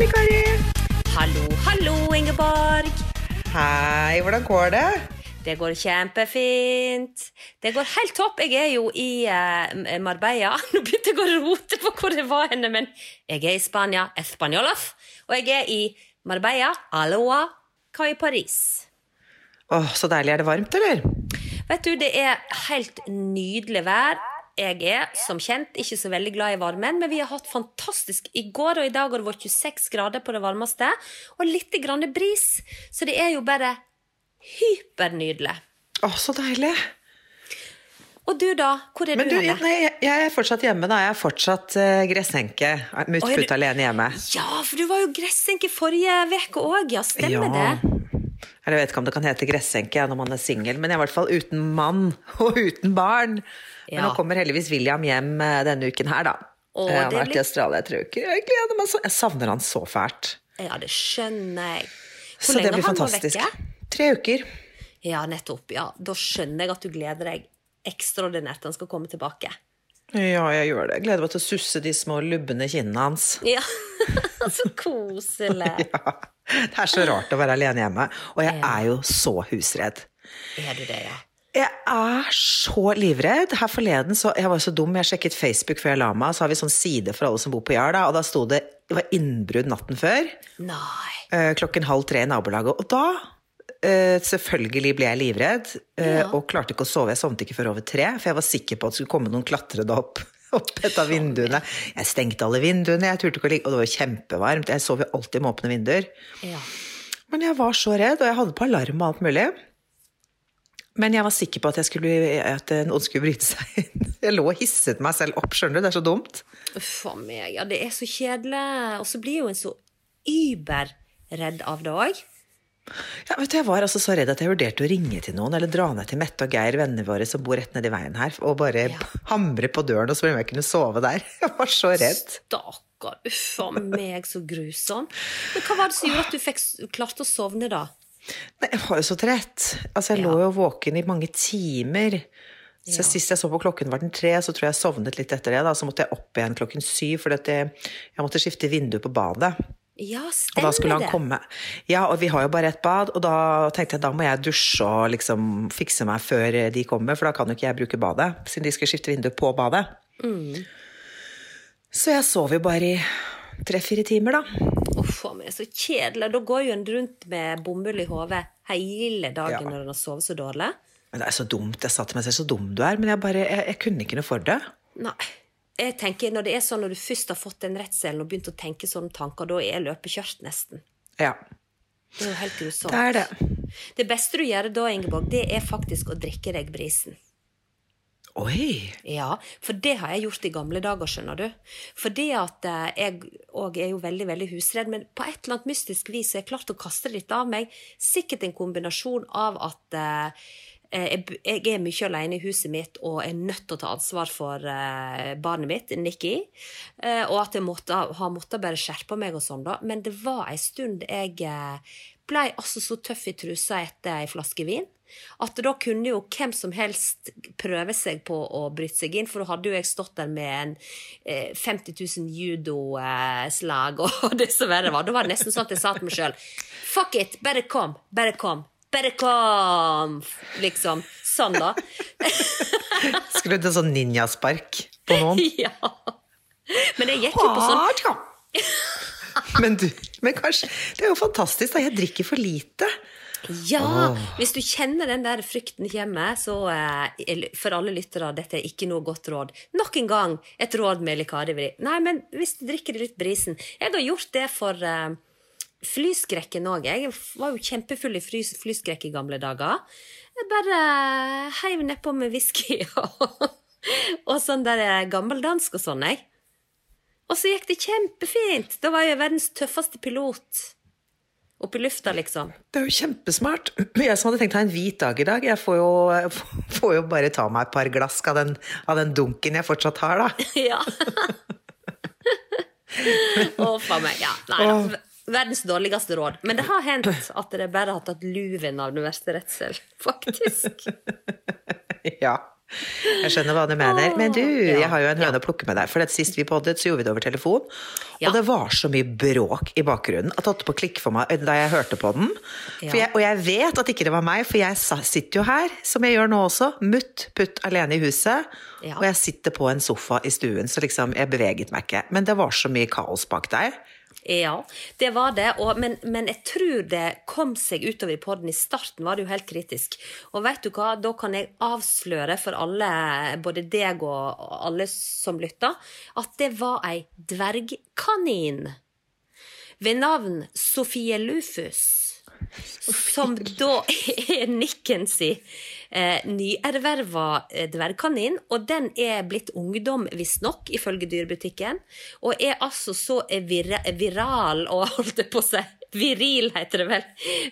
Hallo, Kari. Hallo, hallo, Ingeborg. Hei, hvordan går det? Det går kjempefint. Det går helt topp. Jeg er jo i eh, Marbella. Nå begynte jeg å rote på hvor jeg var henne, men jeg er i Spania, Españolas. Og jeg er i Marbella, Aloa, hva i Paris. Åh, så deilig. Er det varmt, eller? Vet du, det er helt nydelig vær. Jeg er som kjent ikke så veldig glad i varmen, men vi har hatt fantastisk I går og i dag har det vært 26 grader på det varmeste, og litt grann bris. Så det er jo bare hypernydelig. Åh, så deilig. Og du, da? Hvor er Men du, du, henne? nei, jeg- jeg er fortsatt hjemme, da. Jeg er fortsatt uh, gressenke. Mutt er du- putt alene hjemme. Ja, for du var jo gressenke forrige uke òg, ja. Stemmer det? Eller Jeg vet ikke om det kan hete gressenke når man er singel, men jeg er i hvert fall uten mann og uten barn. Men Ja. nå kommer heldigvis William hjem eh, denne uken her, da. Å, Eh, han har vært litt... i Australia i tre uker. Jeg gleder meg så. Jeg savner han så fælt. Ja, det skjønner jeg. Hvor Så det blir fantastisk. Tre uker. Ja, nettopp. Ja, Da skjønner jeg at du gleder deg ekstraordinært han skal komme tilbake. Ja, jeg gjør det. Jeg gleder meg til å susse de små lubne kinnene hans. Ja, så koselig. Ja. Det er så rart å være alene hjemme. Og jeg Ja. er jo så husredd. Er du det, ja? Jeg er så livredd. Her forleden så Jeg var så dum, jeg sjekket Facebook før jeg la meg, så har vi sånn side for alle som bor på Jar, da, og da sto det det var innbrudd natten før. Nei. eh, Klokken halv tre i nabolaget. Og da selvfølgelig ble jeg livredd, eh, Ja. og klarte ikke å sove. Jeg sovnet ikke før over tre, for jeg var sikker på at det skulle komme noen klatrende opp. Opp et av vinduene. Jeg stengte alle vinduene, jeg turte ikke å ligge Og det var kjempevarmt. Jeg sov jo alltid med åpne vinduer. Ja. Men jeg var så redd, og jeg hadde på alarm og alt mulig. Men jeg var sikker på at, jeg skulle, at noen skulle bryte seg inn. Jeg lå og hisset meg selv opp, skjønner du. Det er så dumt. Uff a meg. Ja, det er så kjedelig. Og så blir jo en så überredd av det òg. Ja, vet du, Jeg var altså så redd at jeg vurderte å ringe til noen, eller dra ned til Mette og Geir, vennene våre som bor rett nedi veien her, og bare Ja. hamre på døren og spørre om jeg kunne sove der. Jeg var så redd. Stakkar. Uff a meg, så grusom. Men hva var det som gjorde at du fikk, klarte å sovne, da? Nei, jeg var jo så trett. Altså, jeg Ja. lå jo våken i mange timer. Så Ja. Sist jeg så på klokken var den tre, så tror jeg jeg sovnet litt etter det. da, Så måtte jeg opp igjen klokken syv, for jeg, jeg måtte skifte vindu på badet. Ja, stemmer Og da skulle han det. komme. Ja, og vi har jo bare ett bad, og da tenkte jeg da må jeg dusje og liksom fikse meg før de kommer, for da kan jo ikke jeg bruke badet, siden de skal skifte vindu på badet. Mm. Så jeg sov jo bare i tre-fire timer, da. Uff a meg, så kjedelig. Da går jo en rundt med bomull i hodet hele dagen Ja. når en har sovet så dårlig. Men det er så dumt. Jeg sa til meg selv så dum du er, men jeg bare jeg, jeg kunne ikke noe for det. Nei. Jeg tenker, Når det er sånn, når du først har fått den redselen og begynt å tenke sånne tanker, da er løpet kjørt, nesten. Ja, Det er jo helt grusomt. det er det. Det beste du gjør da, Ingeborg, det er faktisk å drikke deg brisen. Oi! Ja, for det har jeg gjort i gamle dager, skjønner du. Fordi at eh, jeg òg er jo veldig, veldig husredd, men på et eller annet mystisk vis har jeg klart å kaste det litt av meg. Sikkert en kombinasjon av at eh, jeg, er mye alene i huset mitt og er nødt til å ta ansvar for eh, barnet mitt, Nikki. Eh, og at jeg måtte, har måttet bare skjerpe meg og sånn, da. Men det var ei stund jeg ble altså så tøff i trusa etter ei flaske vin. At da kunne jo hvem som helst prøve seg på å bryte seg inn, for da hadde jo jeg stått der med en eh, 50 000 judoslag og det som verre var. Da var det nesten sånn at jeg sa til meg sjøl Fuck it! Bare kom! Bare kom! Better come! Liksom. Sånn, da. Skulle du til sånn ninjaspark på noen? ja. Men jeg gikk jo på sånn Men du, men kanskje Det er jo fantastisk, da. Jeg drikker for lite. Ja! Hvis du kjenner den der frykten hjemme, så eh, for alle lyttere, dette er ikke noe godt råd. Nok en gang et råd med likadivri. Nei, men hvis du drikker litt brisen Jeg har gjort det for eh, flyskrekken òg. Jeg var jo kjempefull i fly, flyskrekk i gamle dager. Jeg bare heiv nedpå med whisky og, og sånn der eh, gammeldansk og sånn, jeg. Og så gikk det kjempefint. Da var jeg verdens tøffeste pilot. Opp i lufta, liksom. Det er jo kjempesmart. Jeg som hadde tenkt å ha en hvit dag i dag, jeg får jo, får jo bare ta meg et par glass av den, av den dunken jeg fortsatt har, da. Ja. Å, faen meg. Ja. Nei da. Verdens dårligste råd. Men det har hendt at dere bare har tatt luven av den verste redsel, faktisk. Ja. Jeg skjønner hva du mener. Men du, jeg har jo en høne å plukke med deg. For sist vi poddet, så gjorde vi det over telefon. Ja. Og det var så mye bråk i bakgrunnen at det holdt på å klikke for meg da jeg hørte på den. Jeg, og jeg vet at ikke det var meg, for jeg sitter jo her, som jeg gjør nå også, mutt putt alene i huset. Ja. Og jeg sitter på en sofa i stuen, så liksom, jeg beveget meg ikke. Men det var så mye kaos bak der. Ja, det var det. Og, men, men jeg tror det kom seg utover i podden. I starten var det jo helt kritisk. Og vet du hva, da kan jeg avsløre for alle, både deg og alle som lytter, at det var ei dvergkanin ved navn Sofie Lufus. Som da er nikken si eh, nyerverva eh, dvergkanin, og den er blitt ungdom, visstnok, ifølge Dyrebutikken. Og er altså så vir viral og holdt det på si Viril, heter det vel.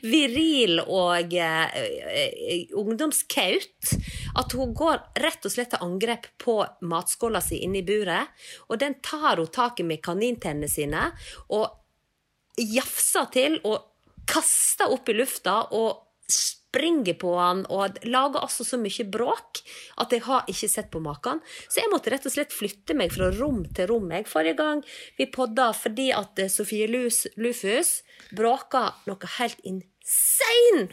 Viril og eh, eh, ungdomskaut. At hun går rett og slett til angrep på matskåla si inne i buret. Og den tar hun tak i med kanintennene sine. og jafser til og kaster opp i lufta og springer på han og lager altså så mye bråk at jeg har ikke sett på maken. Så jeg måtte rett og slett flytte meg fra rom til rom jeg forrige gang vi podda fordi at eh, Sofie Lus, Lufus bråka noe helt insane!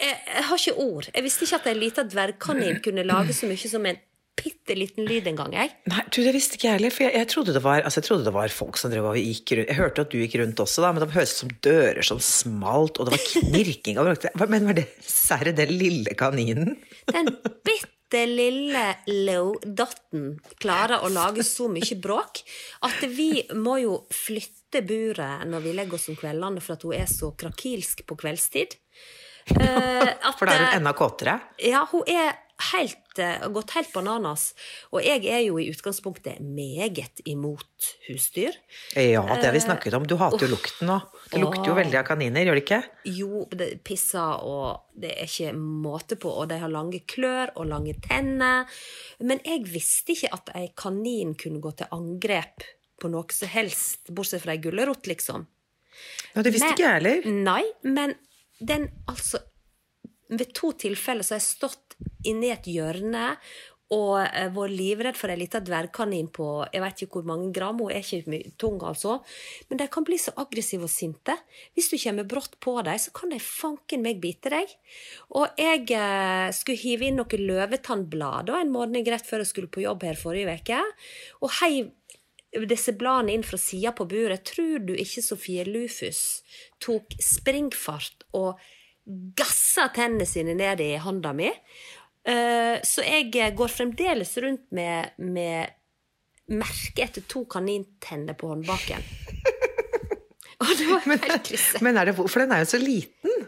Jeg, jeg har ikke ord. Jeg visste ikke at en liten dvergkanin kunne lage så mye som en bitte liten lyd en gang, jeg. Nei, du, det visste ikke jeg heller. For jeg, jeg, trodde det var, altså, jeg trodde det var folk som drev og gikk rundt. Jeg hørte at du gikk rundt også, da, men det høres ut som dører som smalt, og det var knirking og. Men var det serre den lille kaninen? Den bitte lille low-dotten klarer å lage så mye bråk at vi må jo flytte buret når vi legger oss om kveldene, for at hun er så krakilsk på kveldstid. Uh, at, For da er hun eh, enda kåtere. Ja, hun er helt, eh, gått helt bananas. Og jeg er jo i utgangspunktet meget imot husdyr. Ja, det har vi snakket om. Du hater jo lukten nå. Det lukter jo veldig av kaniner, gjør det ikke? Jo, det pisser, og det er ikke måte på, og de har lange klør og lange tenner. Men jeg visste ikke at ei kanin kunne gå til angrep på noe som helst, bortsett fra ei gulrot, liksom. Ja, det visste Men- ikke jeg heller. Nei, men den altså Ved to tilfeller så har jeg stått inni et hjørne og eh, vært livredd for ei lita dvergkanin på jeg vet ikke hvor mange gram, hun er ikke tung, altså. Men de kan bli så aggressive og sinte. Hvis du kommer brått på dem, så kan de fanken meg bite deg. Og jeg eh, skulle hive inn noen løvetannblader en morgen rett før jeg skulle på jobb her forrige uke, og heiv disse bladene inn fra sida på buret. Tror du ikke Sofie Lufus tok springfart og gassa tennene sine ned i hånda mi? Eh, så jeg går fremdeles rundt med, med merke etter to kanintenner på håndbaken. Og det var helt krise. Men er det, for den er jo så liten.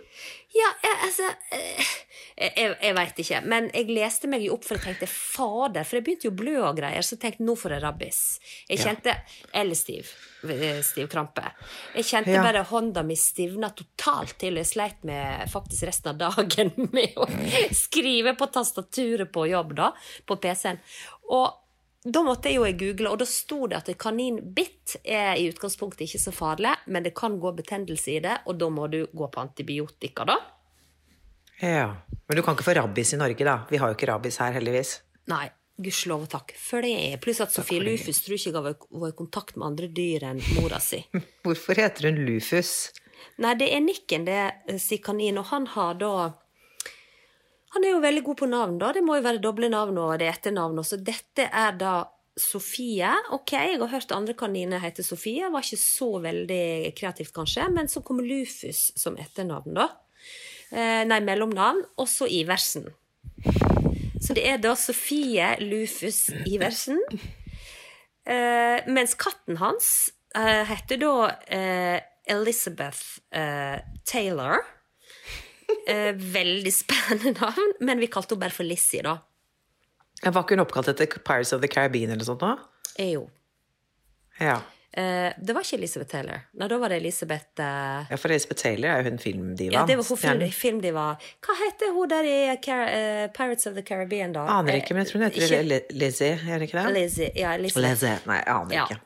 Ja, jeg, altså eh, Jeg, jeg, jeg veit ikke. Men jeg leste meg jo opp, for jeg tenkte fader, for jeg begynte jo å blø og greier, så jeg tenkte nå får jeg rabbis. Jeg kjente Eller stiv. eh, Stiv krampe. Jeg kjente Ja. bare hånda mi stivna totalt til. Jeg sleit med faktisk resten av dagen med å skrive på tastaturet på jobb, da, på PC-en. Og da måtte jeg jo google, og da sto det at kaninbitt er i utgangspunktet ikke så farlig, men det kan gå betennelse i det, og da må du gå på antibiotika, da. Ja. Men du kan ikke få rabbis i Norge, da. Vi har jo ikke rabbis her, heldigvis. Nei, gudskjelov og takk for det. Pluss at Sofie Lufus tror ikke jeg har vært- i kontakt med andre dyr enn mora si. Hvorfor heter hun Lufus? Nei, det er Nikken, det eh, sier kanin, og han har da Han er jo veldig god på navn, da. Det må jo være doble navn og det etternavn. Så dette er da Sofie. Ok, jeg har hørt andre kaniner hete Sofie. Var ikke så veldig kreativt, kanskje. Men så kommer Lufus som etternavn, da. Eh, nei, mellomnavn. Og så Iversen. Så det er da Sofie Lufus Iversen. Eh, mens katten hans eh, heter da eh, Elizabeth eh, Taylor. Eh, veldig spennende navn, men vi kalte henne bare for Lizzie, da. Var ikke hun oppkalt etter Pirates of the Caribbean eller sånt da? Jo. Ja. Eh, det var ikke Elizabeth Taylor. Nei, da var det Elisabeth eh, ja, for Elizabeth Taylor er jo hun filmdivaen. Ja, det var hun film, filmdiva. Hva heter hun der i Car uh, Pirates of the Caribbean, da? Aner ikke, men jeg tror hun heter Ikke- Lizzie, gjør det ikke det? Lizzie. Ja, Lizzie. Lizzie. Nei, jeg aner Ja. ikke.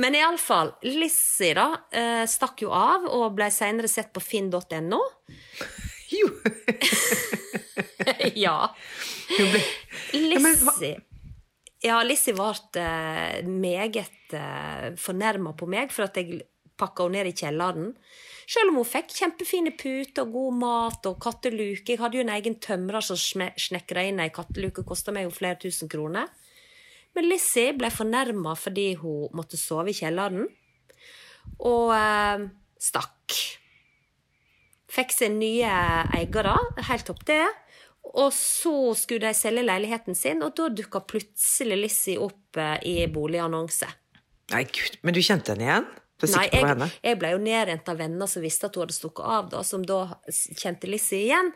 Men iallfall, Lizzie da, eh, stakk jo av og ble senere sett på finn.no. Jo. ja. Ble... Lizzie Ja, Lizzie ble eh, meget eh, fornærma på meg for at jeg pakka henne ned i kjelleren. Selv om hun fikk kjempefine puter og god mat og katteluke. Jeg hadde jo en egen tømrer som snekra inn ei katteluke, kosta meg jo flere tusen kroner. Men Lizzie ble fornærma fordi hun måtte sove i kjelleren, og eh, stakk. Fikk seg nye eiere, helt topp det. Og så skulle de selge leiligheten sin, og da dukka plutselig Lizzie opp eh, i boligannonse. Nei, gud. Men du kjente henne igjen? Nei, jeg, jeg ble jo nedrent av venner som visste at hun hadde stukket av, da, som da kjente Lizzie igjen.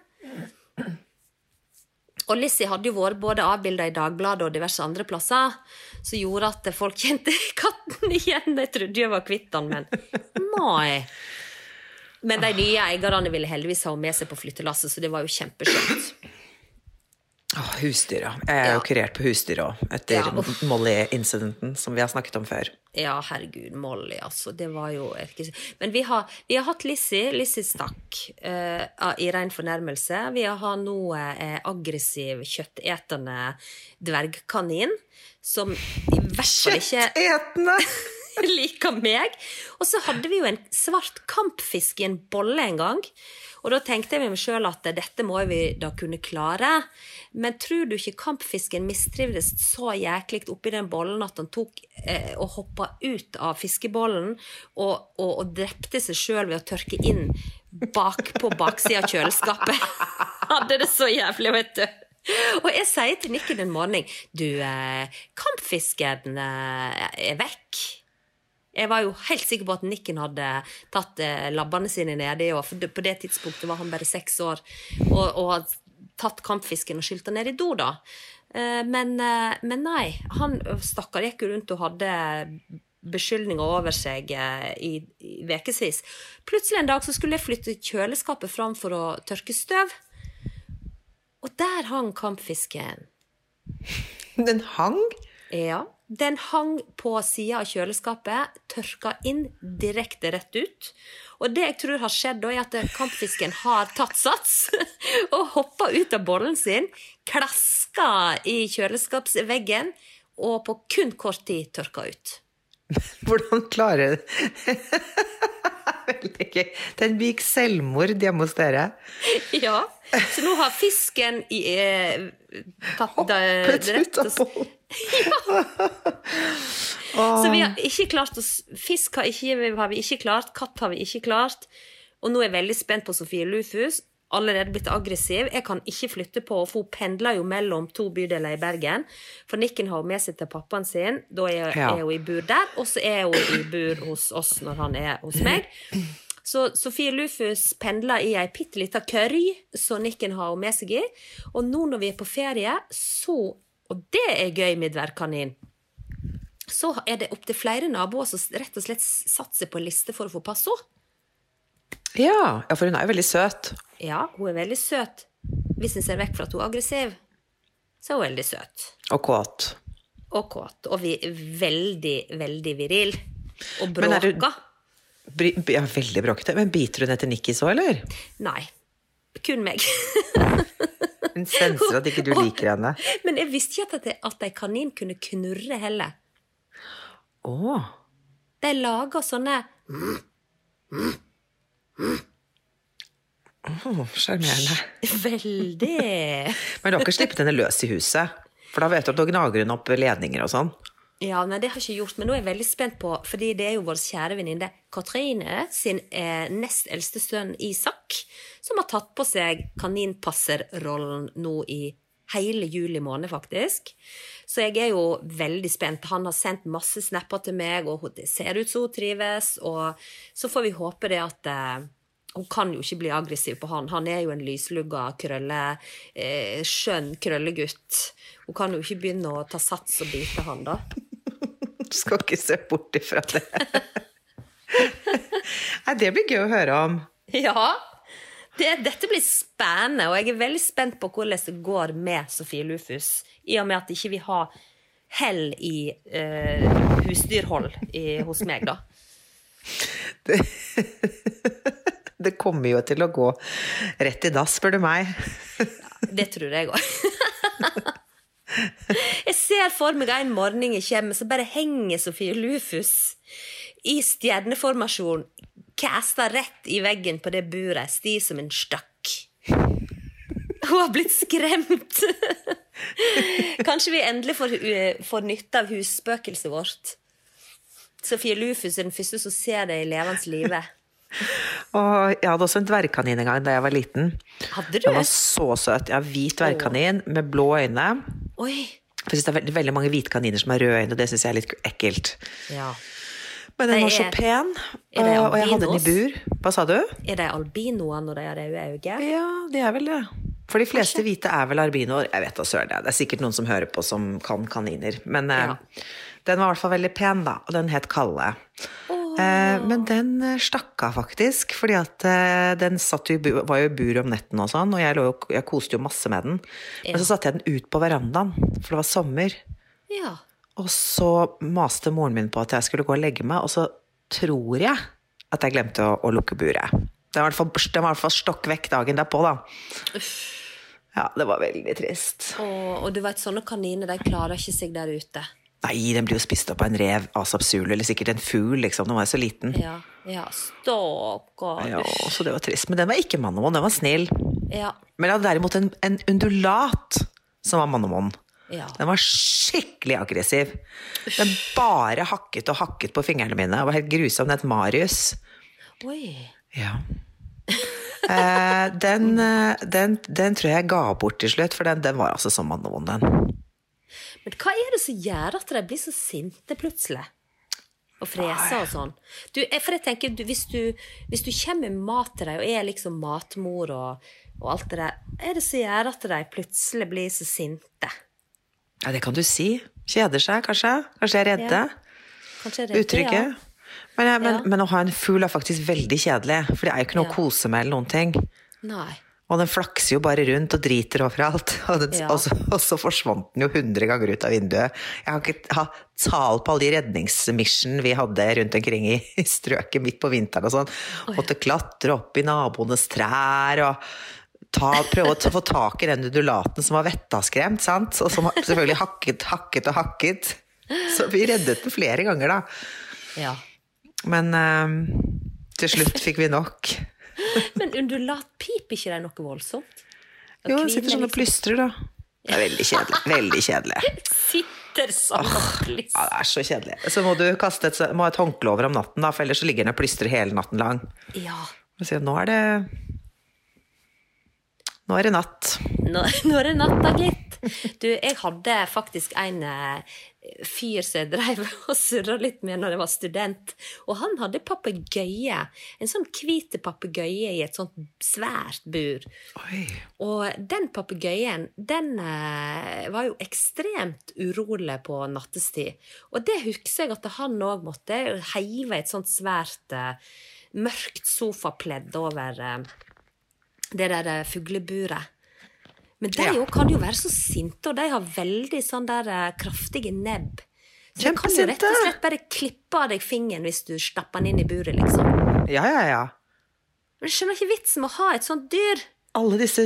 Og Lizzie hadde jo vært både avbilda i Dagbladet og diverse andre plasser, som gjorde at folk kjente katten igjen. Jeg trodde jeg var kvitt den, men nei. Men de nye eierne ville heldigvis ha henne med seg på flyttelasset, så det var jo kjempeskjønt. Åh, husdyr, ja. Jeg er jo Ja. kurert på husdyr òg, etter Ja. Molly-incidenten som vi har snakket om før. Ja, herregud, Molly, altså. Det var jo ikke- Men vi har, vi har hatt Lizzie. Lizzie stakk uh, i ren fornærmelse. Vi har nå uh, aggressiv, kjøttetende dvergkanin. Som i hvert fall ikke Etende! liker meg. Og så hadde vi jo en svart kampfisk i en bolle en gang. Og da tenkte jeg med meg sjøl at dette må vi da kunne klare. Men tror du ikke kampfisken mistrivdes så jæklig oppi den bollen at han tok eh, og hoppa ut av fiskebollen og, og, og drepte seg sjøl ved å tørke inn bak på baksida av kjøleskapet? Hadde det så jævlig, vet du. Og jeg sier til Nikken en morgen Du, eh, kampfisken eh, er vekk. Jeg var jo helt sikker på at Nikken hadde tatt eh, labbene sine nedi, og på det tidspunktet var han bare seks år, og, og hadde tatt kampfisken og skylt den ned i do, da. Eh, men, eh, men nei, han stakkar gikk jo rundt og hadde beskyldninger over seg i i ukevis. Plutselig en dag så skulle jeg flytte kjøleskapet fram for å tørke støv, og der hang kampfisken. Den hang? Ja, den hang på sida av kjøleskapet, tørka inn direkte rett ut. Og det jeg tror har skjedd, da, er at kampfisken har tatt sats og hoppa ut av bollen sin, klaska i kjøleskapsveggen, og på kun kort tid tørka ut. Hvordan klarer Veldig gøy. Det er en myk selvmord hjemme hos dere. Ja, så nå har fisken i, eh, tatt det Hoppet rett ut av s- bollen. Så vi har ikke klart oss Fisk har, ikke, har vi ikke klart, katt har vi ikke klart. Og nå er jeg veldig spent på Sofie Lufus. Allerede blitt aggressiv. Jeg kan ikke flytte på henne, for hun pendler jo mellom to bydeler i Bergen. For Nikken har hun med seg til pappaen sin. Da er, Ja. er hun i bur der, og så er hun i bur hos oss når han er hos meg. Så Sofie Lufus pendler i ei bitte lita curry som Nikken har hun med seg i. Og nå når vi er på ferie, så Og det er gøy med dvergkanin så er det opptil flere naboer som rett og slett satser på en liste for å få passord. Ja, ja, for hun er jo veldig søt. Ja, hun er veldig søt. Hvis en ser vekk fra at hun er aggressiv, så er hun veldig søt. Og kåt. Og kåt. Og vi, veldig, veldig viril. Og du- bråka. Bri- Ja, veldig bråkete. Men biter hun etter Nikki så, eller? Nei. Kun meg. Hun senser at ikke du liker henne. Men jeg visste ikke at, det, at ei kanin kunne knurre heller. Å. De lager sånne Åh, Oh, Veldig. Men du har ikke sluppet henne løs i huset? For da vet du at da gnager hun opp ledninger og sånn. Ja, nei, det har jeg ikke gjort, men nå er jeg veldig spent på, fordi det er jo vår kjære venninne Katrine sin eh, nest eldste sønn Isak, som har tatt på seg kaninpasserrollen nå i hele juli måned, faktisk. Så jeg er jo veldig spent. Han har sendt masse snapper til meg, og det ser ut som hun trives, og så får vi håpe det at uh, hun kan jo ikke bli aggressiv på han. Han er jo en lyslugga, krølle, eh, skjønn krøllegutt. Hun kan jo ikke begynne å ta sats og bite han, da. Du skal ikke se bort ifra det. Nei, det blir gøy å høre om. Ja. Det, dette blir spennende, og jeg er veldig spent på hvordan det går med Sofie Lufus. I og med at ikke vi ikke har hell i uh, husdyrhold i, hos meg, da. Det, det kommer jo til å gå rett i dass, spør du meg. Det tror jeg òg. Jeg ser for meg en morgen jeg kommer, så bare henger Sofie Lufus i stjerneformasjon, casta rett i veggen på det buret, sti som en stakk. Hun har blitt skremt. Kanskje vi endelig får, får nytte av husspøkelset vårt. Sofie Lufus er den første som ser det i levende live. Og jeg hadde også en dvergkanin en gang da jeg var liten. Hadde du? Den var så søt. Ja, hvit dvergkanin med blå øyne. Oi. For jeg synes det er veldig, veldig mange hvite kaniner som har røde øyne, og det syns jeg er litt ekkelt. Ja. Men den var så pen, og jeg hadde den i bur. Hva sa du? Er de albinoer når de har røde øyne? Ja, de er vel det. For de fleste hvite er vel albinoer. Jeg vet da søren, det er sikkert noen som hører på som kan kaniner. Men eh, Ja. den var i hvert fall veldig pen, da, og den het Kalle. Eh, men den eh, stakk av faktisk, fordi at eh, den jo, var jo i bur om netten og sånn, og jeg, lå, jeg koste jo masse med den. Men så satte jeg den ut på verandaen, for det var sommer. Ja. Og så maste moren min på at jeg skulle gå og legge meg, og så tror jeg at jeg glemte å, å lukke buret. Den var i hvert fall, stokk vekk dagen derpå, da. Ja, det var veldig trist. Og, og du vet, sånne kaniner de klarer ikke seg der ute. Nei, den blir jo spist opp av en rev, asap zulu, eller sikkert en fugl, liksom. Den var jo så liten. Ja, ja. Stakkar. Ja, så det var trist. Men den var ikke mannemon, den var snill. Ja. Men jeg hadde derimot en, en undulat som var mannemon. Ja. Den var skikkelig aggressiv. Den bare hakket og hakket på fingrene mine. Det var helt grusom. Den het Marius. Oi. Ja. Eh, den, eh, den, den tror jeg ga bort til slutt, for den, den var altså som mannemon, den. Men hva er det som gjør at de blir så sinte plutselig? Og freser og sånn. Du, for jeg tenker, du, hvis, du, hvis du kommer med mat til dem, og er liksom matmor og, og alt det der, hva er det som gjør at de plutselig blir så sinte? Ja, det kan du si. Kjeder seg, kanskje. Kanskje er redde. Ja. Kanskje det Uttrykket. Men, ja. men, Ja. men å ha en fugl er faktisk veldig kjedelig, for det er jo ikke noe å kose med eller noen ting. Nei. Og den flakser jo bare rundt og driter overalt. Og, den, Ja. og, så, og så forsvant den jo hundre ganger ut av vinduet. Jeg har ikke hatt tall på alle de redningsmission vi hadde rundt omkring i, i strøket midt på vinteren og sånn. Måtte klatre opp i naboenes trær og ta, prøve å få tak i den undulaten som var vettaskremt, sant? Og som selvfølgelig hakket, hakket og hakket. Så vi reddet den flere ganger, da. Ja. Men eh, til slutt fikk vi nok. Men undulat piper ikke de noe voldsomt? Og Jo, det sitter sånn og plystrer, da. Det er veldig kjedelig. Veldig kjedelig. Sitter sånn og plystrer. Ja, det er så kjedelig. Så må du kaste et, må ha et håndkle over om natten, da, for ellers så ligger den og plystrer hele natten lang. Ja. Så, nå er det Nå er det natt. Nå, nå er det natta, gitt. Du, jeg hadde faktisk en eh, fyr som jeg drev og surra litt med når jeg var student. Og han hadde papegøye. En sånn hvit papegøye i et sånt svært bur. Oi. Og den papegøyen, den eh, var jo ekstremt urolig på nattestid. Og det husker jeg at han òg måtte heive et sånt svært eh, mørkt sofapledd over det der eh, fugleburet. Men de Ja. kan jo være så sinte, og de har veldig sånn der eh, kraftige nebb. Så de kan jo rett og slett bare klippe av deg fingeren hvis du stapper den inn i buret, liksom. Ja, ja, ja. Men jeg skjønner ikke vitsen med å ha et sånt dyr. Alle disse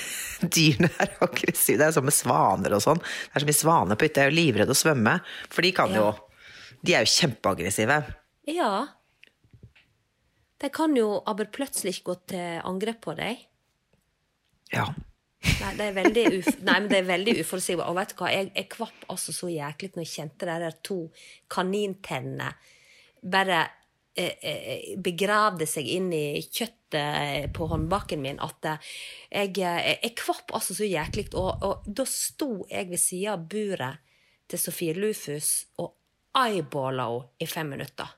dyrene er aggressive. Det er sånn med svaner og sånn. Det er så mye svaner på hytta. Jeg er jo livredd å svømme, for de kan jo De er jo kjempeaggressive. Ja. De kan jo aber plutselig gå til angrep på deg. Ja. Nei, det er veldig, uf Nei, men det er veldig uforutsigbart. Og vet du hva, jeg, jeg kvapp altså så jæklig når jeg kjente de der to kanintennene bare eh, eh, begravde seg inn i kjøttet på håndbaken min at eh, jeg, jeg kvapp altså så jæklig. Og, og da sto jeg ved sida av buret til Sofie Lufus og eyeballa henne i fem minutter.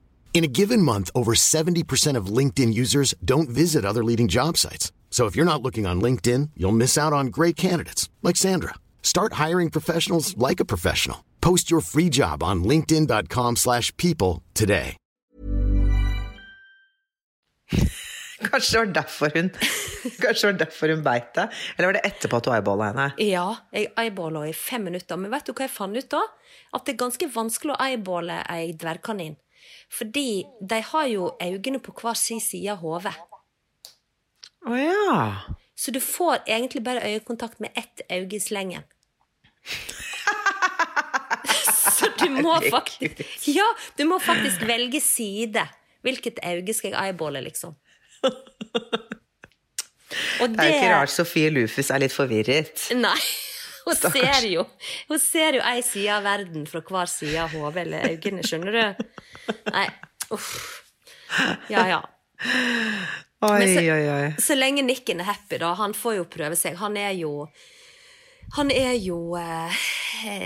In a given month, over 70% of LinkedIn users don't visit other leading job sites. So if you're not looking on LinkedIn, you'll miss out on great candidates like Sandra. Start hiring professionals like a professional. Post your free job on linkedin.com/people today. Kanskje det var derfor hun Kanskje var derfor hun beit deg? Eller var det etterpå at du eyeballa henne? Ja, jeg eyeballa i fem minutter. Men vet du hva jeg fant ut da? At det er ganske vanskelig å eyeballe ei dvergkanin. Fordi de har jo øynene på hver sin side av hodet. Å ja. Så du får egentlig bare øyekontakt med ett øye i slengen. Så du må faktisk Ja, du må faktisk velge side. Hvilket øye skal jeg eyeballe, liksom? Og Det er jo ikke rart Sofie Lufus er litt forvirret. Nei. Hun ser jo Hun ser jo ei side av verden fra hver side av hodet eller øynene, skjønner du? Nei, uff. Ja, ja. Oi, Men så- oi, oi. Så lenge Nikken er happy, da. Han får jo prøve seg. Han er jo Han er jo eh,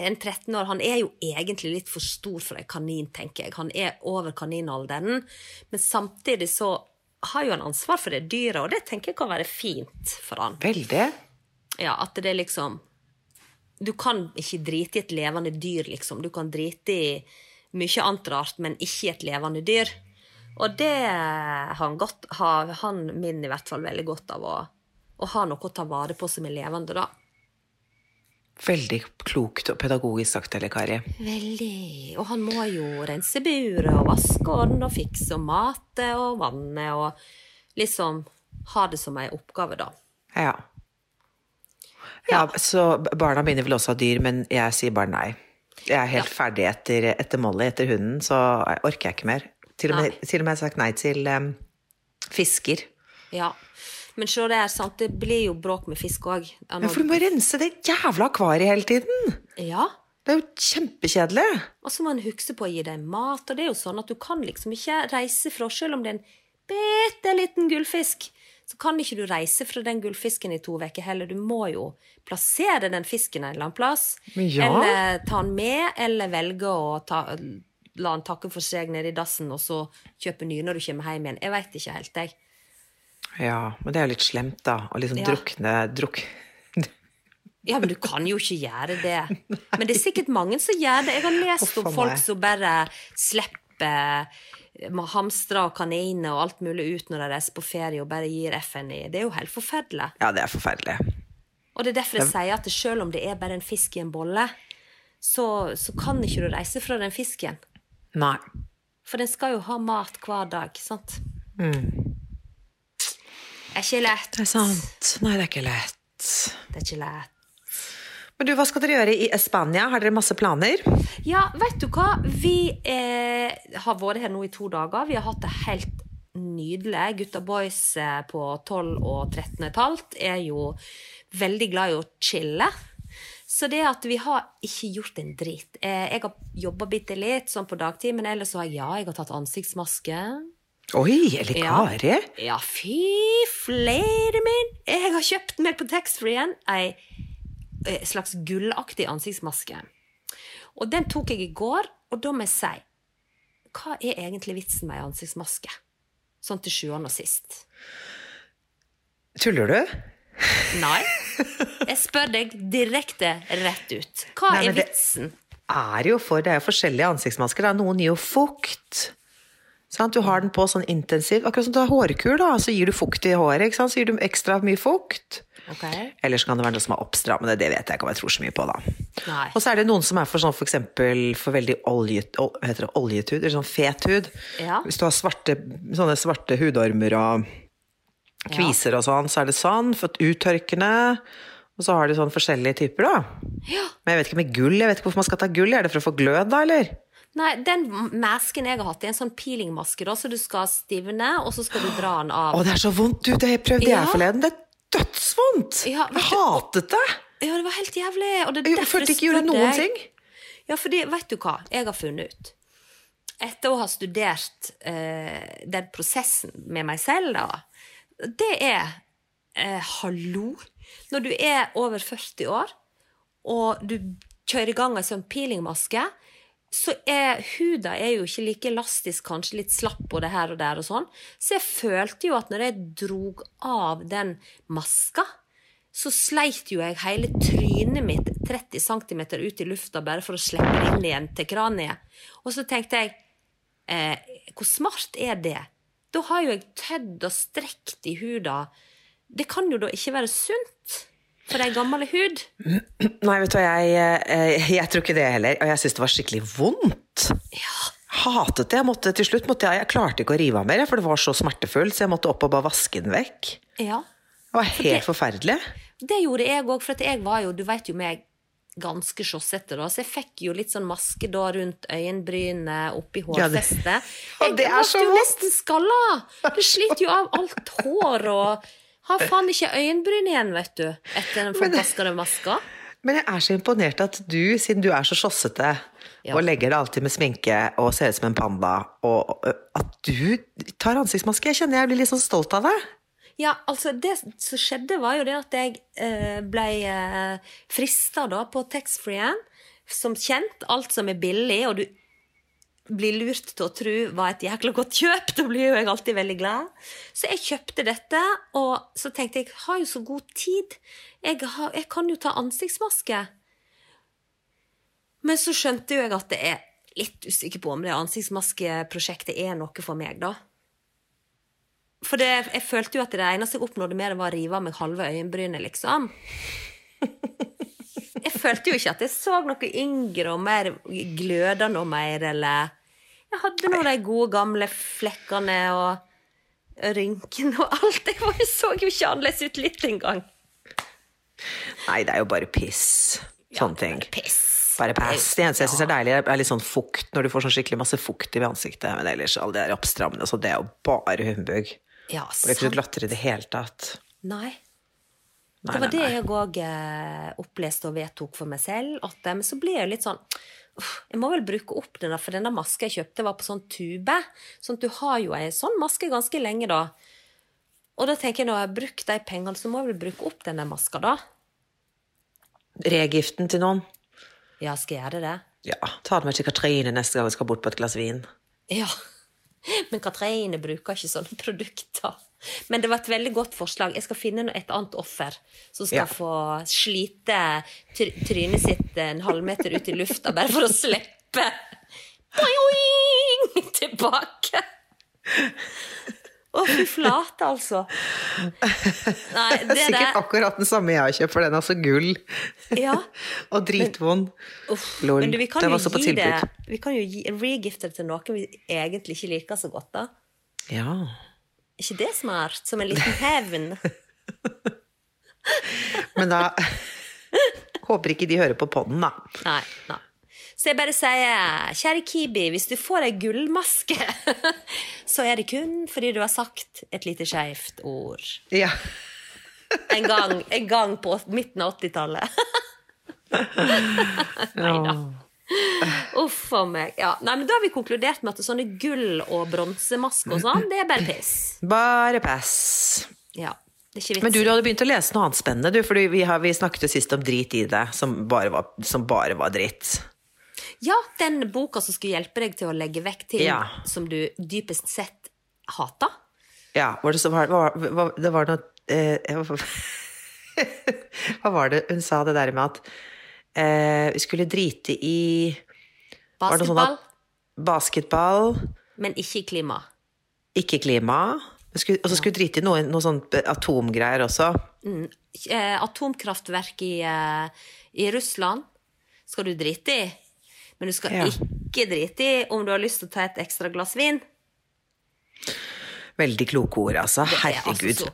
en 13 år. Han er jo egentlig litt for stor for en kanin, tenker jeg. Han er over kaninalderen. Men samtidig så har jo han ansvar for det dyret, og det tenker jeg kan være fint for han. Veldig. Ja, at det er liksom Du kan ikke drite i et levende dyr, liksom. Du kan drite i mye annet rart, men ikke i et levende dyr. Og det har han, godt, har han min i hvert fall veldig godt av å, å ha noe å ta vare på som er levende, da. Veldig klokt og pedagogisk sagt, eller Kari. Veldig. Og han må jo rense buret og vaske og fikse og mate og vanne og liksom ha det som ei oppgave, da. Ja. Ja. Så barna mine vil også ha dyr, men jeg sier bare nei. Jeg er helt ferdig etter, etter Molly, etter hunden, så jeg orker jeg ikke mer. Til og med, til og med har sagt nei til um, fisker. Ja. Men se der, sant, det blir jo bråk med fisk òg. Men for du må rense det jævla akvariet hele tiden! Ja. Det er jo kjempekjedelig. Og så må en huske på å gi dem mat, og det er jo sånn at du kan liksom ikke reise fra Selv om det er en bitte liten gullfisk, så kan ikke du reise fra den gullfisken i to uker heller. Du må jo plassere den fisken en eller annen plass. Ja. Eller ta den med, eller velge å ta, la den takke for seg nede i dassen, og så kjøpe nye når du kommer hjem igjen. Jeg veit ikke helt, jeg. Ja, men det er jo litt slemt, da. Å liksom Ja. drukne druk... Ja, men du kan jo ikke gjøre det. Men det er sikkert mange som gjør det. Jeg har lest om folk som bare slipper med hamstere og kaniner og alt mulig ut når de reiser på ferie og bare gir FN i. Det er jo helt forferdelig. Ja, det er forferdelig. Og det er derfor jeg sier at selv om det er bare en fisk i en bolle, så, så kan ikke du reise fra den fisken. Nei. For den skal jo ha mat hver dag, sant? Mm. Det er ikke lett. Det er sant. Nei, det er ikke lett. Det er ikke lett. Men du, hva skal dere gjøre i Spania? Har dere masse planer? Ja, vet du hva? Vi eh, har vært her nå i to dager. Vi har hatt det helt nydelig. Gutta boys eh, på 12 og 13 og et halvt er jo veldig glad i å chille. Så det at vi har ikke gjort en drit. Eh, jeg har jobba bitte litt sånn på dagtid, men ellers så har jeg, ja, jeg har tatt ansiktsmaske. Oi, eller Ja. Kari? Ja, fy flere min! Jeg har kjøpt meg på taxfree-en ei eh, slags gullaktig ansiktsmaske. Og den tok jeg i går, og da må jeg si Hva er egentlig vitsen med ei ansiktsmaske? Sånn til sjuende og sist. Tuller du? Nei. Jeg spør deg direkte rett ut. Hva Nei, er vitsen? det- er jo for, Det er jo forskjellige ansiktsmasker. Da. Noen gir jo fukt. Sant? Du har den på sånn intensiv Akkurat som du har hårkur, da. Så gir du fukt i håret, ikke sant? så gir du ekstra mye fukt. Ok. Eller så kan det være noe som er oppstrammende, det vet jeg ikke om jeg tror så mye på, da. Nei. Og så er det noen som er for sånn for eksempel for veldig oljet, ol- heter det, oljetud, eller sånn fet hud. Ja. Hvis du har svarte, sånne svarte hudormer og kviser og sånn, så er det sånn. Fått uttørkende. Og så har de sånn forskjellige typer, da. Men jeg vet ikke med gull, jeg vet ikke hvorfor man skal ta gull. Er det for å få glød, da, eller? Nei, den masken jeg har hatt, er en sånn peelingmaske, da, så du skal stivne, og så skal du dra den av. Å, det er så vondt, du! Det prøvde Ja. jeg forleden. Det dødsvondt! Ja, jeg hatet det! Ja, det var helt jævlig. Jeg følte ikke jeg gjorde noen ting. Ja, fordi, vet du hva jeg har funnet ut? Etter å ha studert eh, den prosessen med meg selv, da, det er eh, Hallo! Når du er over 40 år, og du kjører i gang en sånn peelingmaske, så er huda er jo ikke like elastisk, kanskje litt slapp både her og der og sånn. Så jeg følte jo at når jeg drog av den maska, så sleit jo jeg hele trynet mitt 30 cm ut i lufta bare for å slippe inn igjen til kraniet. Og så tenkte jeg eh, hvor smart er det? Da har jo jeg tødd og strekt i huda. Det kan jo da ikke være sunt for det er gammel hud? Nei, vet du hva, jeg, eh, jeg tror ikke det heller. Og jeg syns det var skikkelig vondt. Ja. Hatet det. Jeg måtte, til slutt måtte jeg, jeg klarte ikke å rive av mer, for det var så smertefullt, så jeg måtte opp og bare vaske den vekk. Ja. Det var helt det- forferdelig. Det gjorde jeg òg, for jeg var jo, du veit jo meg, ganske sjossete, da, så jeg fikk jo litt sånn maske da rundt øyenbrynet, oppi Ja, det- hårfestet. Ja, Jeg det er ble så jo nesten skalla! Det sliter jo av alt hår og Har faen ikke øyenbryn igjen, vet du, etter den forbaskede maska. Men jeg er så imponert at du, siden du er så sjossete, Ja. og legger deg alltid med sminke og ser ut som en panda, og at du tar ansiktsmaske. Jeg kjenner jeg blir litt sånn stolt av deg. Ja, altså, det som skjedde, var jo det at jeg eh, ble eh, frista da på taxfree-en. Som kjent, alt som er billig, og du blir lurt til å tro var et jækla godt kjøp, da blir jo jeg alltid veldig glad. Så jeg kjøpte dette, og så tenkte jeg, jeg har jo så god tid. Jeg, har, jeg kan jo ta ansiktsmaske. Men så skjønte jo jeg at det er litt usikker på om det ansiktsmaskeprosjektet er noe for meg, da. For det, jeg følte jo at det eneste jeg oppnådde med det, var å rive av meg halve øyenbrynet, liksom. Jeg følte jo ikke at jeg så noe yngre og mer glødende og mer, eller Jeg hadde nå de gode, gamle flekkene og rynkene og alt. Jeg så jo ikke annerledes ut litt engang. Nei, det er jo bare piss. Sånne ting. Piss. Bare pass. Det eneste jeg syns er deilig, er litt sånn fukt, når du får sånn skikkelig masse fukt i ansiktet. Men ellers, alle de der oppstrammende, så det er jo bare humbug. Ja, Det er ikke så latter i det hele tatt. Nei. Nei, Det var nei, det jeg òg eh, oppleste og vedtok for meg selv. At, eh, men så ble jeg litt sånn Jeg må vel bruke opp den, for denne maska jeg kjøpte, var på sånn tube. Sånn at du har jo ei sånn maske ganske lenge, da. Og da tenker jeg når jeg har brukt de pengene, så må jeg vel bruke opp denne maska, da. Regiften til noen? Ja, skal jeg gjøre det? Ja, ta det med til Katrine neste gang vi skal bort på et glass vin. Ja. Men Katrine bruker ikke sånne produkter. Men det var et veldig godt forslag. Jeg skal finne et annet offer som skal Ja. få slite try trynet sitt en halvmeter ut i lufta bare for å slippe Boing! tilbake. Å, fy flate, altså. Nei, Det det er sikkert akkurat den samme jeg har kjøpt, for den er altså gull. Ja. og dritvond. Lol, men du, vi kan den var så på tilbud. det. Vi kan jo gi, regifte til noen vi egentlig ikke liker så godt, da. Ja. Ikke det smart? Som en liten hevn? Men da Håper ikke de hører på podden, da. Nei, nei. Så jeg bare sier, kjære Kibi, hvis du får ei gullmaske, så er det kun fordi du har sagt et lite skeivt ord. Ja. En gang, en gang på midten av 80-tallet. Nei da. Uff a meg. Ja, nei, men da har vi konkludert med at sånne gull- og bronsemasker og sånn, det er bare piss. Bare pass. Ja. Men du, du hadde begynt å lese noe annet spennende, du. For vi, har- vi snakket jo sist om drit i det, som bare var, som bare var dritt. Ja, den boka som skulle hjelpe deg til å legge vekk ting Ja. som du dypest sett hata. Ja, var det så var, var, var, Det var noe eh, Hva var det hun sa det der med at eh, vi skulle drite i sånn Basketball, at basketball, men ikke klima. ikke klima Og så skulle vi drite i noe, noe sånn atomgreier også. Eh, atomkraftverk i, eh, i Russland skal du drite i. Men du skal Ja. ikke drite i om du har lyst til å ta et ekstra glass vin. Veldig kloke ord, altså. Det er altså så-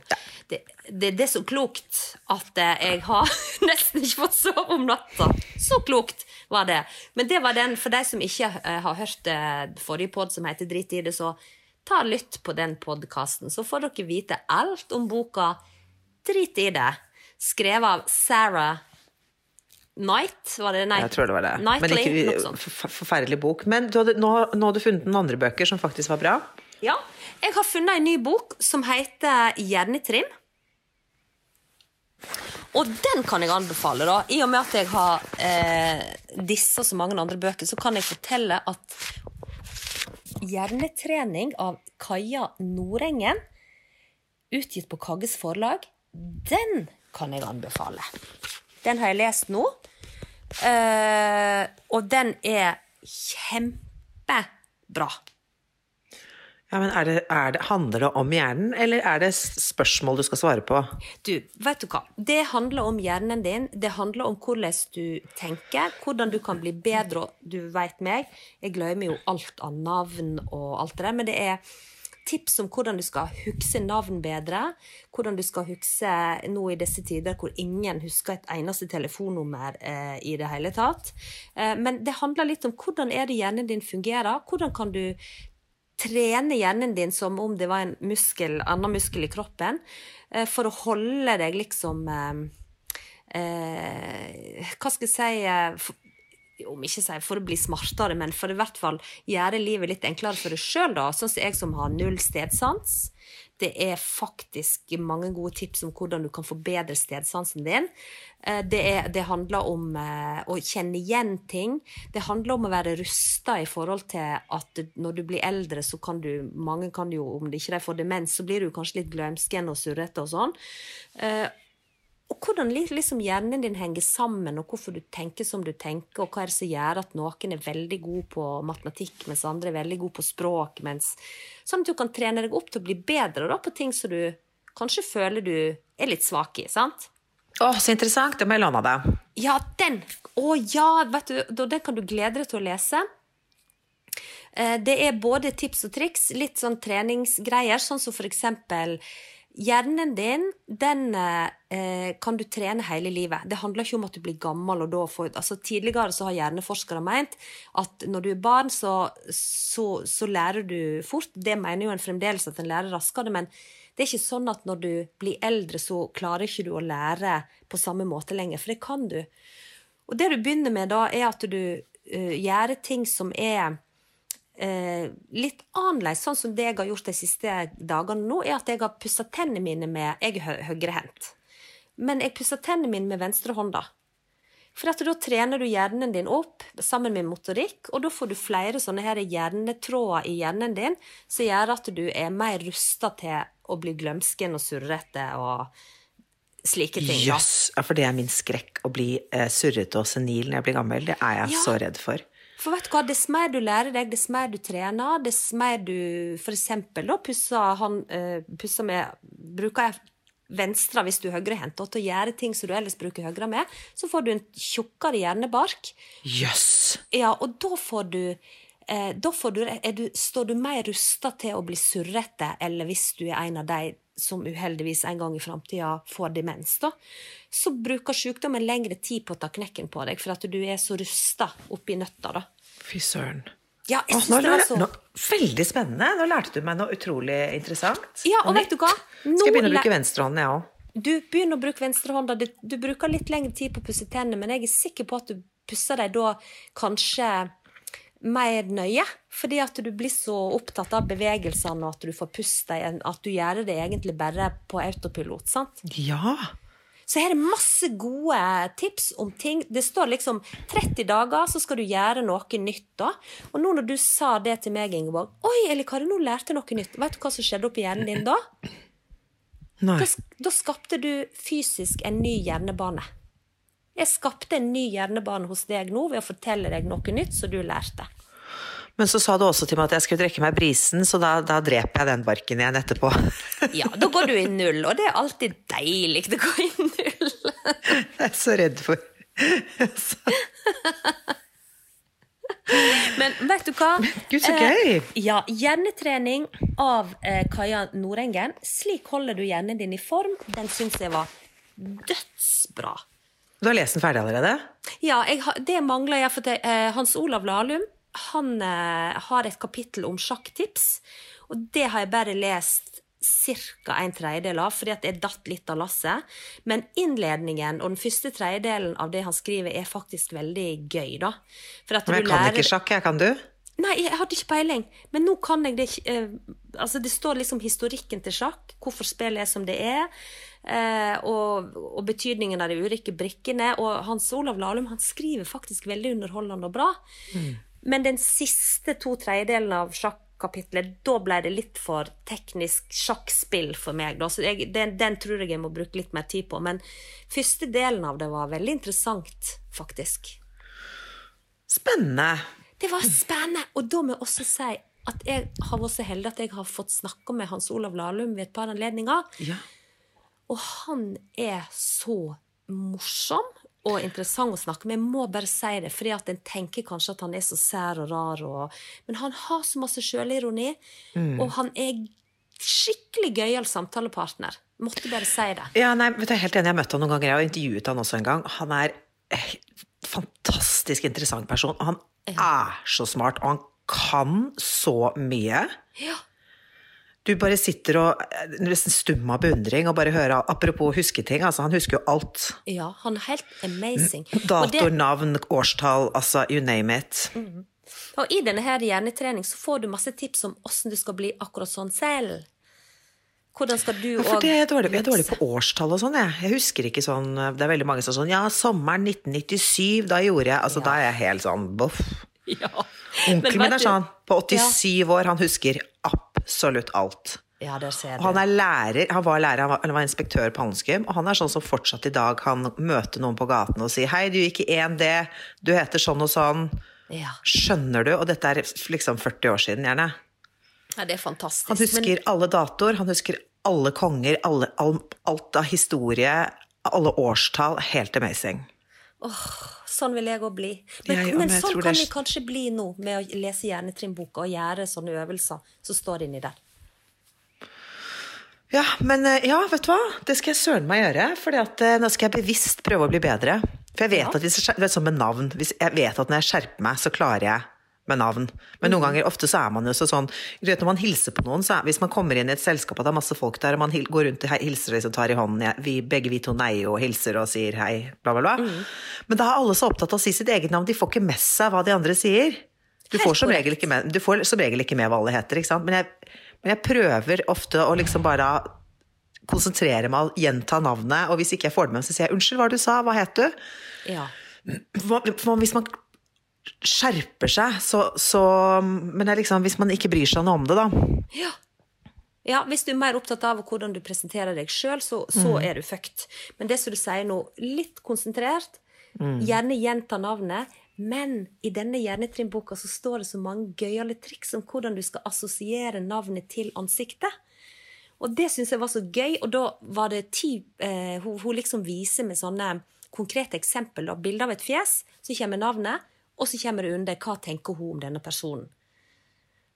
det, det, det er så klokt at jeg har nesten ikke fått sove om natta. Så klokt var det. Men det var den, for de som ikke eh, har hørt eh, forrige pod som heter Drit i det, så ta lytt på den podkasten, så får dere vite alt om boka Drit i det. Skrevet av Sarah Knight, var det? Nei, Jeg tror det var det. Men Knightley, ikke, forferdelig bok. Men du hadde, nå, nå har du funnet noen andre bøker som faktisk var bra? Ja, jeg har funnet en ny bok som heter Hjernetrim. Og den kan jeg anbefale, da. I og med at jeg har eh, disse så mange andre bøker, så kan jeg fortelle at Hjernetrening av Kaja Nordengen, utgitt på Kagges forlag, den kan jeg anbefale. Den har jeg lest nå, eh, og den er kjempebra. Ja, men er det, er det, Handler det om hjernen, eller er det spørsmål du skal svare på? Du, vet du hva? Det handler om hjernen din. Det handler om hvordan du tenker, hvordan du kan bli bedre. Du vet meg, jeg glemmer jo alt av navn og alt det der, men det er tips om hvordan du skal huske navn bedre. Hvordan du skal huske nå i disse tider hvor ingen husker et eneste telefonnummer eh, i det hele tatt. Eh, men det handler litt om hvordan er det hjernen din fungerer. Hvordan kan du trene hjernen din som om det var en muskel, annen muskel i kroppen, eh, for å holde deg liksom eh, eh, Hva skal jeg si eh, for, Om ikke si for å bli smartere, men for i hvert fall gjøre livet litt enklere for deg sjøl, da. Sånn som jeg som har null stedsans. Det er faktisk mange gode tips om hvordan du kan forbedre stedsansen din. Eh, Det, er, det handler om eh, å kjenne igjen ting. Det handler om å være rusta i forhold til at når du blir eldre, så kan du Mange kan jo, om det ikke de får demens, så blir du kanskje litt glømsken og surrete og sånn. Og hvordan liksom hjernen din henger sammen, og hvorfor du tenker som du tenker, og hva er det som gjør at noen er veldig god på matematikk, mens andre er veldig god på språk, mens Sånn at du kan trene deg opp til å bli bedre da, på ting som du kanskje føler du er litt svak i, sant? Å, så interessant! Det må jeg låne av deg. Ja, den! Å ja, vet du, den kan du glede deg til å lese. Eh, Det er både tips og triks, litt sånn treningsgreier, sånn som for eksempel Hjernen din, den eh, kan du trene hele livet. Det handler ikke om at du blir gammel og da får altså Tidligere så har hjerneforskere ment at når du er barn, så, så, så lærer du fort. Det mener jo en fremdeles at en lærer raskere, men det er ikke sånn at når du blir eldre, så klarer ikke du å lære på samme måte lenger, for det kan du. Og det du begynner med da, er at du eh, gjør ting som er eh, litt annerledes, sånn som det jeg har gjort de siste dagene nå, er at jeg har pussa tennene mine med Jeg er hø- høyrehendt. Men jeg pusser tennene mine med venstrehånda. For at da trener du hjernen din opp sammen med motorikk, og da får du flere sånne her hjernetråder i hjernen din som gjør at du er mer rusta til å bli glømsken og surrete og slike ting. Jøss! Yes, for det er min skrekk å bli eh, surrete og senil når jeg blir gammel. Det er jeg Ja. så redd for. For vet du hva, dess mer du lærer deg, dess mer du trener, dess mer du da pusser, han, uh, pusser med Bruker jeg venstre hvis du er høyrehendt, og til å gjøre ting som du ellers bruker høyre med, så får du en tjukkere hjernebark. Jøss! Ja, og da får du eh, da får du, du, står du mer rusta til å bli surrete, eller hvis du er en av de som uheldigvis en gang i framtida får demens, da, så bruker sykdommen lengre tid på å ta knekken på deg, for at du er så rusta oppi nøtta, da. Fy søren. Ja, jeg Åh, synes nå, det var så... nå, veldig spennende! Nå lærte du meg noe utrolig interessant. Ja, og vet du hva? Nå Skal jeg begynne å bruke venstrehånden, jeg òg? Du begynner å bruke venstrehånda. Du, bruker litt lengre tid på å pusse tennene, men jeg er sikker på at du pusser dem da kanskje mer nøye. Fordi at du blir så opptatt av bevegelsene og at du får puste deg, at du gjør det egentlig bare på autopilot. sant? Ja. Så her er masse gode tips om ting. Det står liksom 30 dager, så skal du gjøre noe nytt. da. Og nå når du sa det til meg, Ingeborg Oi, eller Kari, nå lærte noe nytt. Vet du hva som skjedde oppi hjernen din da? Nei. Da, da skapte du fysisk en ny hjernebane. Jeg skapte en ny hjernebane hos deg nå ved å fortelle deg noe nytt som du lærte. Men så sa du også til meg at jeg skulle drikke meg brisen, så da, da dreper jeg den barken igjen etterpå. Ja, da går du i null, og det er alltid deilig å gå i null. Jeg er så redd for Men vet du hva? Gud, så gøy! Eh, ja, hjernetrening av eh, Kaja Nordengen. Slik holder du hjernen din i form. Den syns jeg var dødsbra. Du har lest den ferdig allerede? Ja, jeg, det mangler jeg. For det, eh, Hans Olav Lahlum han eh, har et kapittel om sjakktips. Og det har jeg bare lest ca. en tredjedel av, fordi at jeg datt litt av lasset. Men innledningen og den første tredjedelen av det han skriver, er faktisk veldig gøy, da. Men jeg du kan lærer- ikke sjakk, jeg. Kan du? Nei, jeg hadde ikke peiling. Men nå kan jeg det ikke eh, Altså, det står liksom historikken til sjakk, hvorfor spillet er som det er, eh, og, og betydningen av de ulike brikkene. Og Hans Olav Lahlum han skriver faktisk veldig underholdende og bra. Men den siste to tredjedelen av sjakkapitlet, da ble det litt for teknisk sjakkspill for meg. Da. Så jeg, den, den tror jeg jeg må bruke litt mer tid på. Men første delen av det var veldig interessant, faktisk. Spennende. Det var spennende! Og da må jeg også si at jeg har vært så heldig at jeg har fått snakke med Hans Olav Lahlum ved et par anledninger. Ja. Og han er så morsom og interessant å snakke med. Jeg må bare si det, fordi at en tenker kanskje at han er så sær og rar. Og, men han har så masse sjølironi, og han er skikkelig gøyal samtalepartner. Måtte bare si det. Ja, nei, vet du, jeg er helt enig. Jeg møtte møtt han noen ganger. Jeg har intervjuet han også en gang. Han er eh, fantastisk interessant person. Han er så smart, og han kan så mye. Ja. Du bare sitter og eh, nesten stum av beundring og bare hører Apropos husketing, altså han husker jo alt. ja, han er helt amazing. Datornavn, årstall, altså you name it. Og i denne her hjernetrening så får du masse tips om hvordan du skal bli akkurat sånn selv. Hvordan skal du Ja, for det er jeg dårlig, jeg er dårlig på årstall og sånn, jeg. Jeg husker ikke sånn Det er veldig mange som sånn Ja, sommeren 1997, da gjorde jeg Altså, da er jeg helt sånn boff. Ja. Onkelen min er sånn. På 87 år, han husker absolutt alt. Ja, det ser du. han er lærer, han var lærer, han var, han var inspektør på Handelsgym, og han er sånn som fortsatt i dag kan møte noen på gaten og si 'hei, du gikk i 1D, du heter sånn og sånn'. Ja. Skjønner du? Og dette er liksom 40 år siden, gjerne. ja, det er fantastisk. Han husker alle datoer, han husker alle konger, alle, all, alt av historie, alle årstall. Helt amazing. Men, sånn vil jeg òg bli. Men, Jeg- men jeg sånn kan vi kanskje bli nå, med å lese Hjernetrinnboka og gjøre sånne øvelser som står inni der. Ja, men eh, ja, vet du hva? Det skal jeg søren meg gjøre. For nå skal jeg bevisst prøve å bli bedre. For jeg vet at hvis jeg, er sånn med navn hvis Jeg vet at når jeg skjerper meg, så klarer jeg med navn. Men noen ganger, ofte så er man jo sånn du vet, Når man hilser på noen, så er, hvis man kommer inn i et selskap og det er masse folk der, og man går rundt og hilser og tar i hånden jeg, vi, Begge vi to neier og hilser og sier hei, bla, bla, bla. Mm. Men da er alle så opptatt av å si sitt eget navn. De får ikke med seg hva de andre sier. Du får, som regel ikke med, du får som regel ikke med hva alle heter, ikke sant? Men jeg, men jeg prøver ofte å liksom bare konsentrere meg og gjenta navnet, og hvis ikke jeg får det med, så sier jeg 'unnskyld, hva du sa, hva het du?' Ja. For hvis man skjerper seg, så, så Men er liksom, hvis man ikke bryr seg noe om det, da. Ja. Ja, Hvis du er mer opptatt av hvordan du presenterer deg sjøl, så, så er du fucked. Men det som du sier nå, litt konsentrert, gjerne gjenta navnet. Men i denne Hjernetrinnboka så står det så mange gøyale triks om hvordan du skal assosiere navnet til ansiktet. Og det syns jeg var så gøy, og da var det ti eh, hun, hun liksom viser med sånne konkrete eksempel. da, Bilde av et fjes, så kommer navnet, og så kommer det under hva tenker hun om denne personen.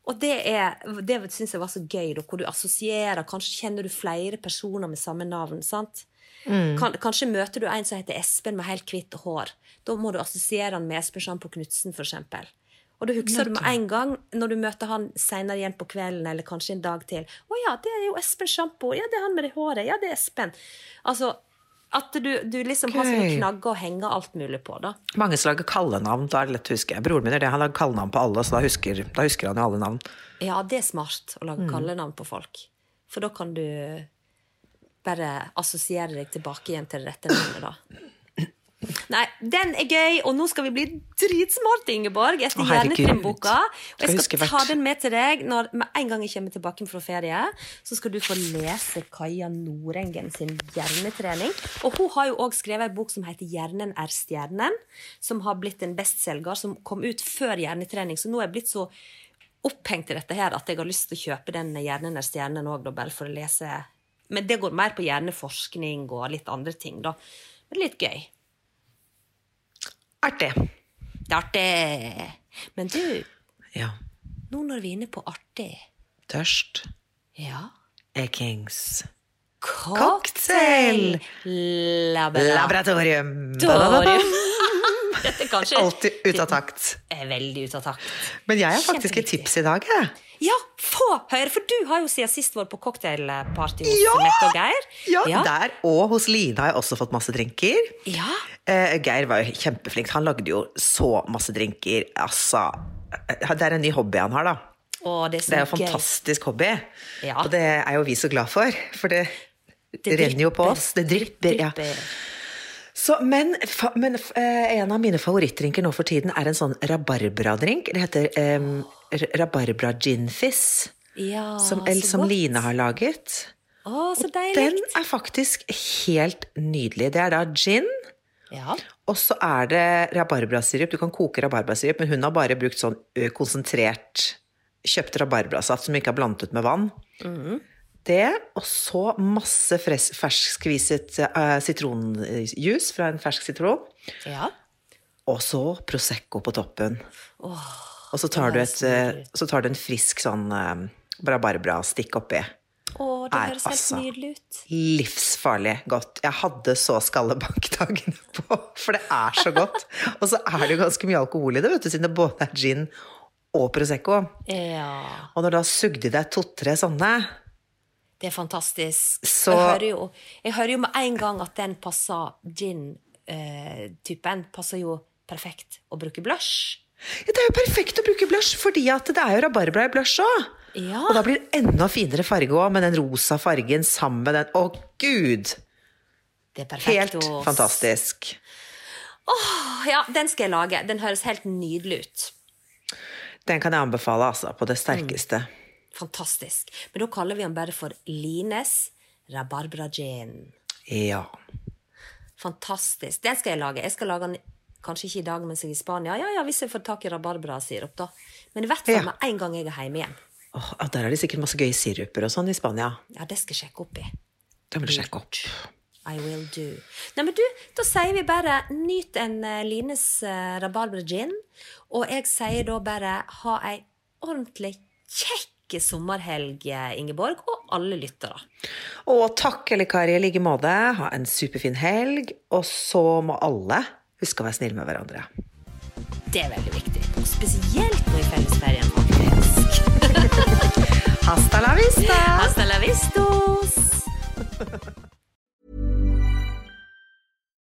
Og det, er, det syns jeg var så gøy, da, hvor du assosierer Kanskje kjenner du flere personer med samme navn. sant? Kan, kanskje møter du en som heter Espen med helt hvitt hår. Da må du assosiere han med Espen Sjampo Knutsen, f.eks. Og da husker du med en gang, når du møter han senere igjen på kvelden, eller kanskje en dag til 'Å ja, det er jo Espen Sjampo. Ja, det er han med det håret. Ja, det er Espen.' Altså, At du, du liksom har sånne Gøy. knagger å henge alt mulig på, da. Mange som lager kallenavn, da er det lett å huske. Broren min er det, han lager kallenavn på alle, så da husker, da husker han jo alle navn. Ja, det er smart å Mm. lage kallenavn på folk. For da kan du bare assosiere deg tilbake igjen til det rette navnet, da. Nei, den er gøy, og nå skal vi bli dritsmarte, Ingeborg, etter herregud. Hjernetrim-boka. Og jeg skal ta den med til deg når, med en gang jeg kommer tilbake fra ferie. Så skal du få lese Kaja Norengen sin hjernetrening. Og hun har jo òg skrevet en bok som heter 'Hjernen er stjernen', som har blitt en bestselger, som kom ut før hjernetrening. Så nå er jeg blitt så opphengt i dette her at jeg har lyst til å kjøpe den 'Hjernen er stjernen' òg, bare for å lese. Men det går mer på hjerneforskning og litt andre ting, da. Men litt gøy. Artig. Det er artig. Men du, Ja. nå når vi er inne på artig Tørst. Ja. Er Kings. Cocktail! Laboratorium. Laboratorium. Kanskje Alltid ut av takt. veldig ute av takt. Men jeg har faktisk et tips i dag, jeg. Ja, få høre! For du har jo siden sist vært på cocktailparty hos Ja! Mette og Geir. Ja, ja. der og hos Line har jeg også fått masse drinker. Ja. Eh, Geir var jo kjempeflink. Han lagde jo så masse drinker. Altså eh, Det er en ny hobby han har, da. Å, det er Det er jo en fantastisk hobby. Ja. Og det er jo vi så glad for. For det, Det renner jo på oss. Det drypper. Ja. Så, men fa, men eh, en av mine favorittdrinker nå for tiden er en sånn rabarbradrink. Det heter eh, rabarbra ginfizz. Ja, Som, eller, som. Line har laget. Å, så deilig. Den er faktisk helt nydelig. Det er da gin. Ja. Og så er det rabarbrasirup. Du kan koke rabarbrasirup, men hun har bare brukt sånn konsentrert kjøpt rabarbrasaft som ikke er blandet ut med vann. Det, og så masse ferskskviset uh, sitronjuice fra en fersk sitron. ja. Og så Prosecco på toppen. og så tar, det et, eh, så tar du en frisk sånn uh, rabarbra-stikk oppi. Å, det Er høres helt altså- nydelig ut. livsfarlig godt. Jeg hadde så skallebankdagene på, for det er så godt. Og så er det jo ganske mye alkohol i det, vet du, siden det både er gin og Prosecco. Ja. Og når du da sugde i deg to-tre sånne Det er fantastisk. Så- Jeg, hører jo, jeg hører jo med en gang at den passer gin-typen. passer jo perfekt å bruke blush. ja, Det er jo perfekt å bruke blush, fordi at det er jo rabarbra i blush òg. Ja. Og da blir det enda finere farge òg, med den rosa fargen sammen med den. Å, gud! Det er perfekt. Helt fantastisk. Ja, den skal jeg lage. Den høres helt nydelig ut. Den kan jeg anbefale, altså, på det sterkeste. Fantastisk. Men da kaller vi den bare for Lines rabarbra gin. Ja. Fantastisk. Den skal jeg lage. Jeg skal lage den kanskje ikke i dag mens jeg er i Spania. Ja, ja, hvis jeg får tak i rabarbrasirup, da. Men i hvert fall Ja. med en gang jeg er hjemme igjen. Åh, der er det sikkert masse gøye siruper og sånn i Spania. Ja, det skal jeg sjekke opp i. Det må du sjekke opp. I will do. Nei, men du, da sier vi bare nyt en eh, Lines uh, rabarbra gin. Og jeg sier da bare ha ei ordentlig kjekk sommerhelg, eh, Ingeborg, og alle lyttere. Og takk, eller Kari, i like måte. Ha en superfin helg. Og så må alle huske å være snille med hverandre. Det er veldig viktig. Og spesielt nå i fellesferien, faktisk. Hasta la vista! Hasta la vistos!